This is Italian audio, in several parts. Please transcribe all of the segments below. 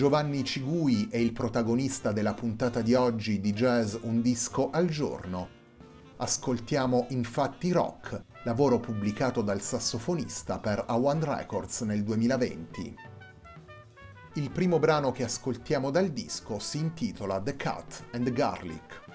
Giovanni Cigui è il protagonista della puntata di oggi di Jazz Un disco al giorno. Ascoltiamo infatti Rock, lavoro pubblicato dal sassofonista per A One Records nel 2020. Il primo brano che ascoltiamo dal disco si intitola The Cut and the Garlic.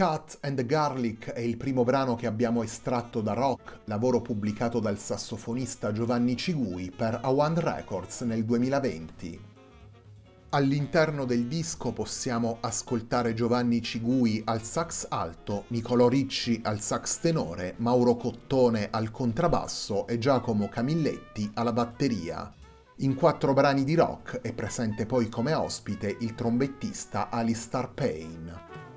Cut and the Garlic è il primo brano che abbiamo estratto da Rock, lavoro pubblicato dal sassofonista Giovanni Cigui per A1 Records nel 2020. All'interno del disco possiamo ascoltare Giovanni Cigui al sax alto, Nicolò Ricci al sax tenore, Mauro Cottone al contrabbasso e Giacomo Camilletti alla batteria. In quattro brani di rock è presente poi come ospite il trombettista Alistair Payne.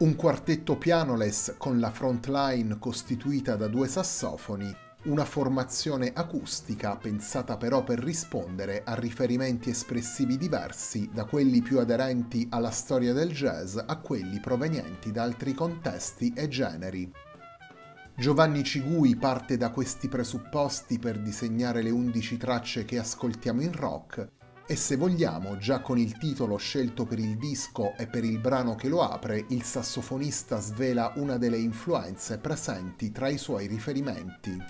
Un quartetto pianoless con la frontline costituita da due sassofoni, una formazione acustica pensata però per rispondere a riferimenti espressivi diversi da quelli più aderenti alla storia del jazz a quelli provenienti da altri contesti e generi. Giovanni Cigui parte da questi presupposti per disegnare le undici tracce che ascoltiamo in rock e se vogliamo, già con il titolo scelto per il disco e per il brano che lo apre, il sassofonista svela una delle influenze presenti tra i suoi riferimenti.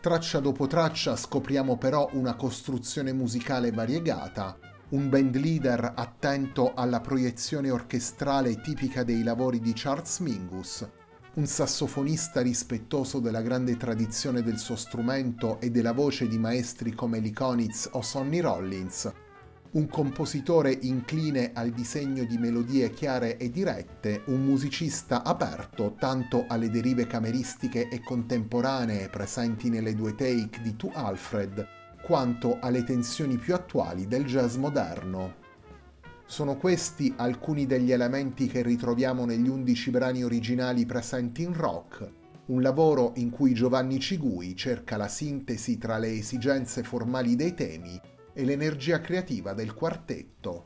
Traccia dopo traccia scopriamo però una costruzione musicale variegata, un band leader attento alla proiezione orchestrale tipica dei lavori di Charles Mingus, un sassofonista rispettoso della grande tradizione del suo strumento e della voce di maestri come Lee Konitz o Sonny Rollins, un compositore incline al disegno di melodie chiare e dirette, un musicista aperto tanto alle derive cameristiche e contemporanee presenti nelle due take di Tu Alfred, quanto alle tensioni più attuali del jazz moderno. Sono questi alcuni degli elementi che ritroviamo negli undici brani originali presenti in rock, un lavoro in cui Giovanni Cigui cerca la sintesi tra le esigenze formali dei temi e l'energia creativa del quartetto.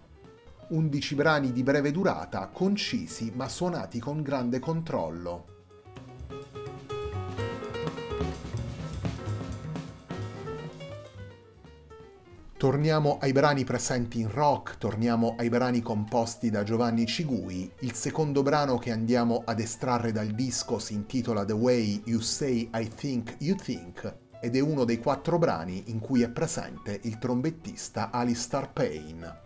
Undici brani di breve durata, concisi ma suonati con grande controllo. Torniamo ai brani presenti in rock, torniamo ai brani composti da Giovanni Cigui. Il secondo brano che andiamo ad estrarre dal disco si intitola The Way You Say I Think You Think ed è uno dei quattro brani in cui è presente il trombettista Alistair Payne.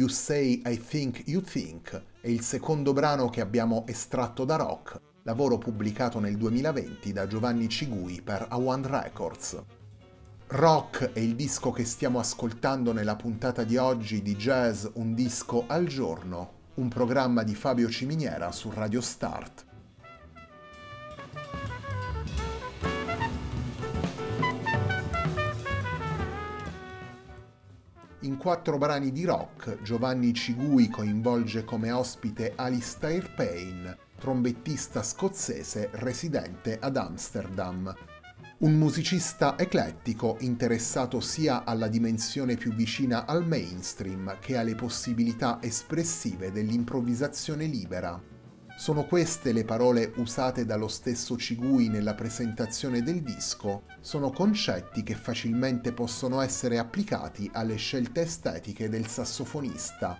You Say I Think You Think è il secondo brano che abbiamo estratto da Rock, lavoro pubblicato nel 2020 da Giovanni Cigui per A1 Records. Rock è il disco che stiamo ascoltando nella puntata di oggi di Jazz Un disco al giorno, un programma di Fabio Ciminiera su Radio Start. In quattro brani di rock, Giovanni Cigui coinvolge come ospite Alistair Payne, trombettista scozzese residente ad Amsterdam. Un musicista eclettico interessato sia alla dimensione più vicina al mainstream che alle possibilità espressive dell'improvvisazione libera. Sono queste le parole usate dallo stesso Cigui nella presentazione del disco, sono concetti che facilmente possono essere applicati alle scelte estetiche del sassofonista.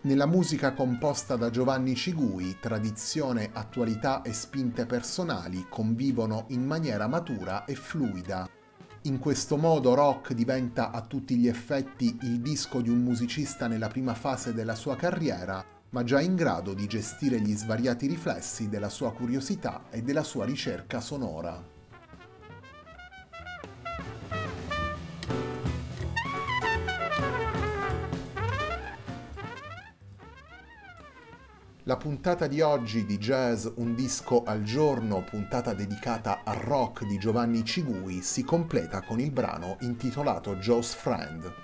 Nella musica composta da Giovanni Cigui, tradizione, attualità e spinte personali convivono in maniera matura e fluida. In questo modo rock diventa a tutti gli effetti il disco di un musicista nella prima fase della sua carriera ma già in grado di gestire gli svariati riflessi della sua curiosità e della sua ricerca sonora. La puntata di oggi di Jazz Un disco al giorno, puntata dedicata al rock di Giovanni Cigui, si completa con il brano intitolato Joe's Friend.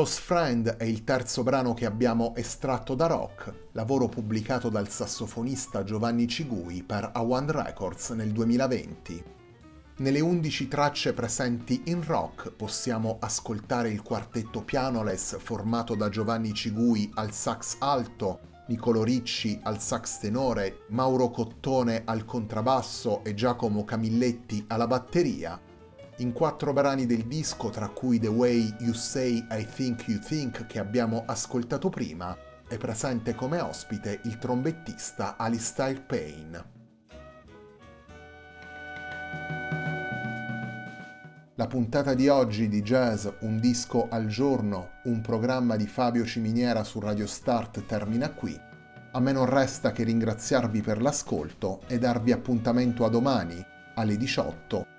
Joe's Friend è il terzo brano che abbiamo estratto da Rock, lavoro pubblicato dal sassofonista Giovanni Cigui per A1 Records nel 2020. Nelle 11 tracce presenti in Rock possiamo ascoltare il quartetto pianoles formato da Giovanni Cigui al sax alto, Nicolo Ricci al sax tenore, Mauro Cottone al contrabbasso e Giacomo Camilletti alla batteria, in quattro brani del disco, tra cui The Way You Say I Think You Think che abbiamo ascoltato prima, è presente come ospite il trombettista Alistair Payne. La puntata di oggi di Jazz Un disco al giorno, un programma di Fabio Ciminiera su Radio Start termina qui. A me non resta che ringraziarvi per l'ascolto e darvi appuntamento a domani alle 18